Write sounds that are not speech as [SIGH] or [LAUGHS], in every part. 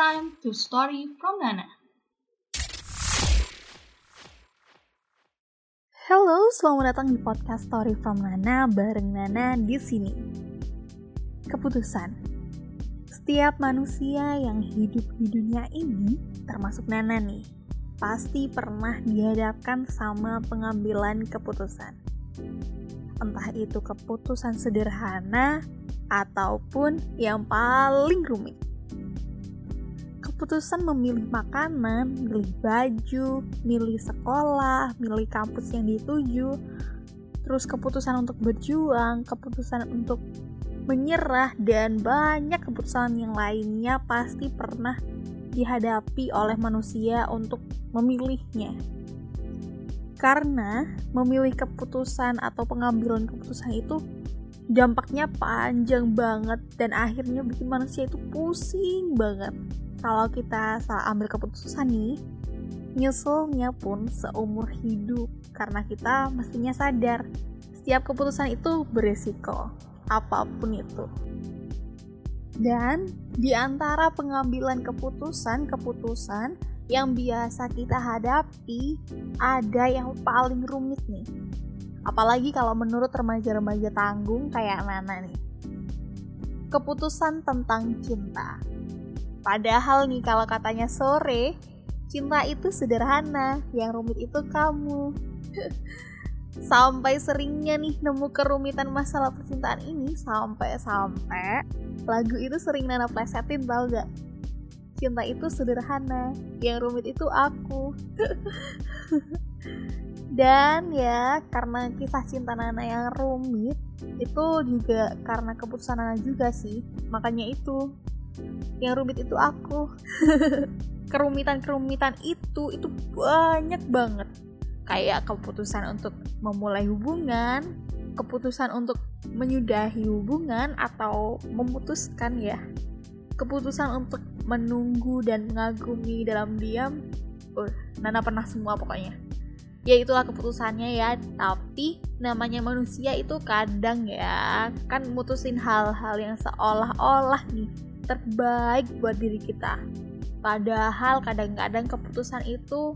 time to story from Nana. Halo, selamat datang di podcast Story from Nana bareng Nana di sini. Keputusan. Setiap manusia yang hidup di dunia ini, termasuk Nana nih, pasti pernah dihadapkan sama pengambilan keputusan. Entah itu keputusan sederhana ataupun yang paling rumit keputusan memilih makanan, milih baju, milih sekolah, milih kampus yang dituju, terus keputusan untuk berjuang, keputusan untuk menyerah, dan banyak keputusan yang lainnya pasti pernah dihadapi oleh manusia untuk memilihnya. Karena memilih keputusan atau pengambilan keputusan itu dampaknya panjang banget dan akhirnya bikin manusia itu pusing banget kalau kita salah ambil keputusan nih, nyusulnya pun seumur hidup karena kita mestinya sadar setiap keputusan itu beresiko, apa pun itu. Dan di antara pengambilan keputusan-keputusan yang biasa kita hadapi, ada yang paling rumit nih. Apalagi kalau menurut remaja-remaja tanggung kayak Nana nih. Keputusan tentang cinta Padahal nih kalau katanya sore, cinta itu sederhana, yang rumit itu kamu. [LAUGHS] sampai seringnya nih nemu kerumitan masalah percintaan ini sampai-sampai lagu itu sering Nana plesetin tau gak? Cinta itu sederhana, yang rumit itu aku. [LAUGHS] Dan ya, karena kisah cinta Nana yang rumit, itu juga karena keputusan Nana juga sih. Makanya itu, yang rumit itu aku. [LAUGHS] Kerumitan-kerumitan itu itu banyak banget. Kayak keputusan untuk memulai hubungan keputusan untuk menyudahi hubungan atau memutuskan ya. Keputusan untuk menunggu dan mengagumi dalam diam. Uh, Nana pernah semua pokoknya. Ya itulah keputusannya ya. Tapi namanya manusia itu kadang ya kan mutusin hal-hal yang seolah-olah nih terbaik buat diri kita. Padahal kadang-kadang keputusan itu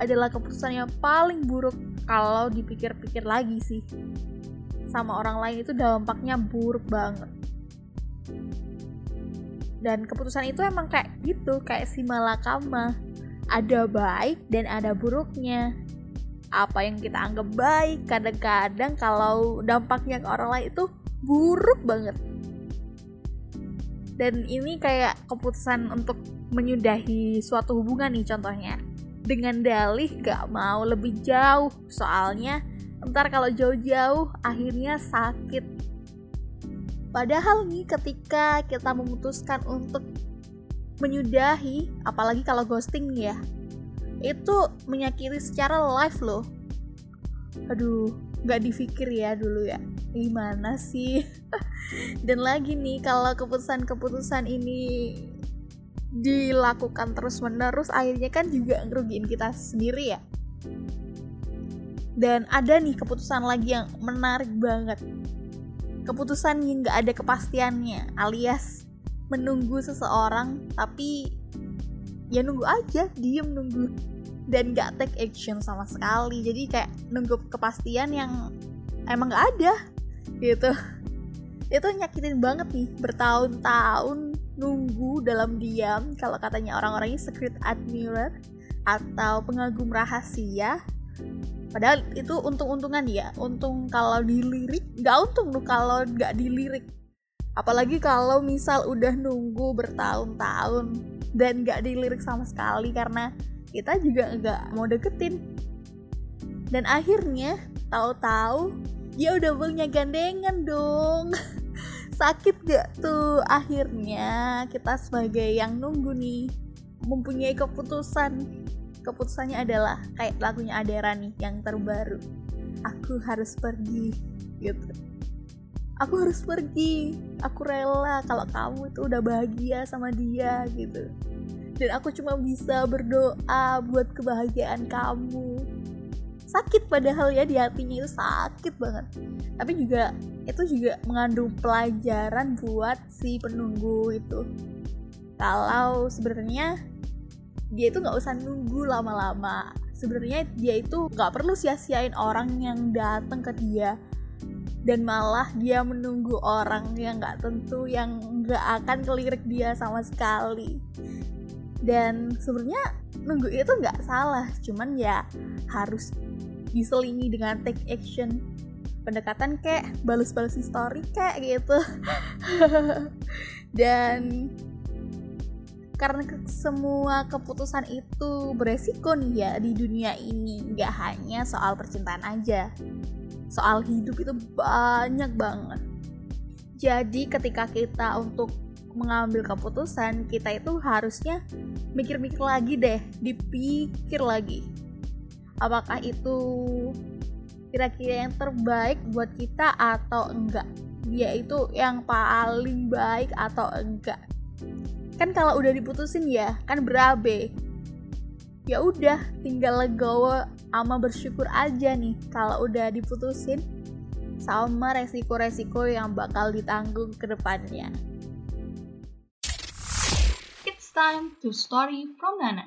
adalah keputusan yang paling buruk kalau dipikir-pikir lagi sih. Sama orang lain itu dampaknya buruk banget. Dan keputusan itu emang kayak gitu, kayak si malakama. Ada baik dan ada buruknya. Apa yang kita anggap baik, kadang-kadang kalau dampaknya ke orang lain itu buruk banget dan ini kayak keputusan untuk menyudahi suatu hubungan nih contohnya. Dengan dalih gak mau lebih jauh. Soalnya ntar kalau jauh-jauh akhirnya sakit. Padahal nih ketika kita memutuskan untuk menyudahi apalagi kalau ghosting ya itu menyakiti secara live loh. Aduh nggak difikir ya dulu ya. Gimana sih [LAUGHS] dan lagi nih kalau keputusan-keputusan ini dilakukan terus menerus akhirnya kan juga ngerugiin kita sendiri ya. Dan ada nih keputusan lagi yang menarik banget. Keputusan yang nggak ada kepastiannya alias menunggu seseorang tapi ya nunggu aja diem nunggu. Dan gak take action sama sekali. Jadi kayak nunggu kepastian yang emang gak ada gitu itu nyakitin banget nih bertahun-tahun nunggu dalam diam kalau katanya orang-orang ini secret admirer atau pengagum rahasia. Padahal itu untung-untungan ya untung kalau dilirik nggak untung tuh kalau nggak dilirik. Apalagi kalau misal udah nunggu bertahun-tahun dan nggak dilirik sama sekali karena kita juga nggak mau deketin. Dan akhirnya tahu-tahu ya udah bangnya gandengan dong [LAUGHS] sakit gak tuh? Akhirnya kita sebagai yang nunggu nih mempunyai keputusan. Keputusannya adalah kayak lagunya Adera nih yang terbaru. Aku harus pergi gitu. Aku harus pergi. Aku rela kalau kamu itu udah bahagia sama dia gitu. Dan aku cuma bisa berdoa buat kebahagiaan kamu sakit padahal ya di hatinya itu sakit banget. Tapi juga itu juga mengandung pelajaran buat si penunggu itu. Kalau sebenarnya dia itu nggak usah nunggu lama-lama. Sebenarnya dia itu nggak perlu sia-siain orang yang datang ke dia. Dan malah dia menunggu orang yang nggak tentu yang nggak akan kelirik dia sama sekali dan sebenarnya nunggu itu nggak salah cuman ya harus diselingi dengan take action. Pendekatan kayak balas-balas story kayak gitu. [LAUGHS] Dan karena semua keputusan itu beresiko nih ya di dunia ini nggak hanya soal percintaan aja. Soal hidup itu banyak banget. Jadi ketika kita untuk mengambil keputusan kita itu harusnya mikir-mikir lagi deh dipikir lagi. Apakah itu kira-kira yang terbaik buat kita atau enggak? Dia itu yang paling baik atau enggak? Kan kalau udah diputusin ya kan berabe. Ya udah tinggal legowo ama bersyukur aja nih kalau udah diputusin sama resiko-resiko yang bakal ditanggung ke depannya. It's time to story from Nana.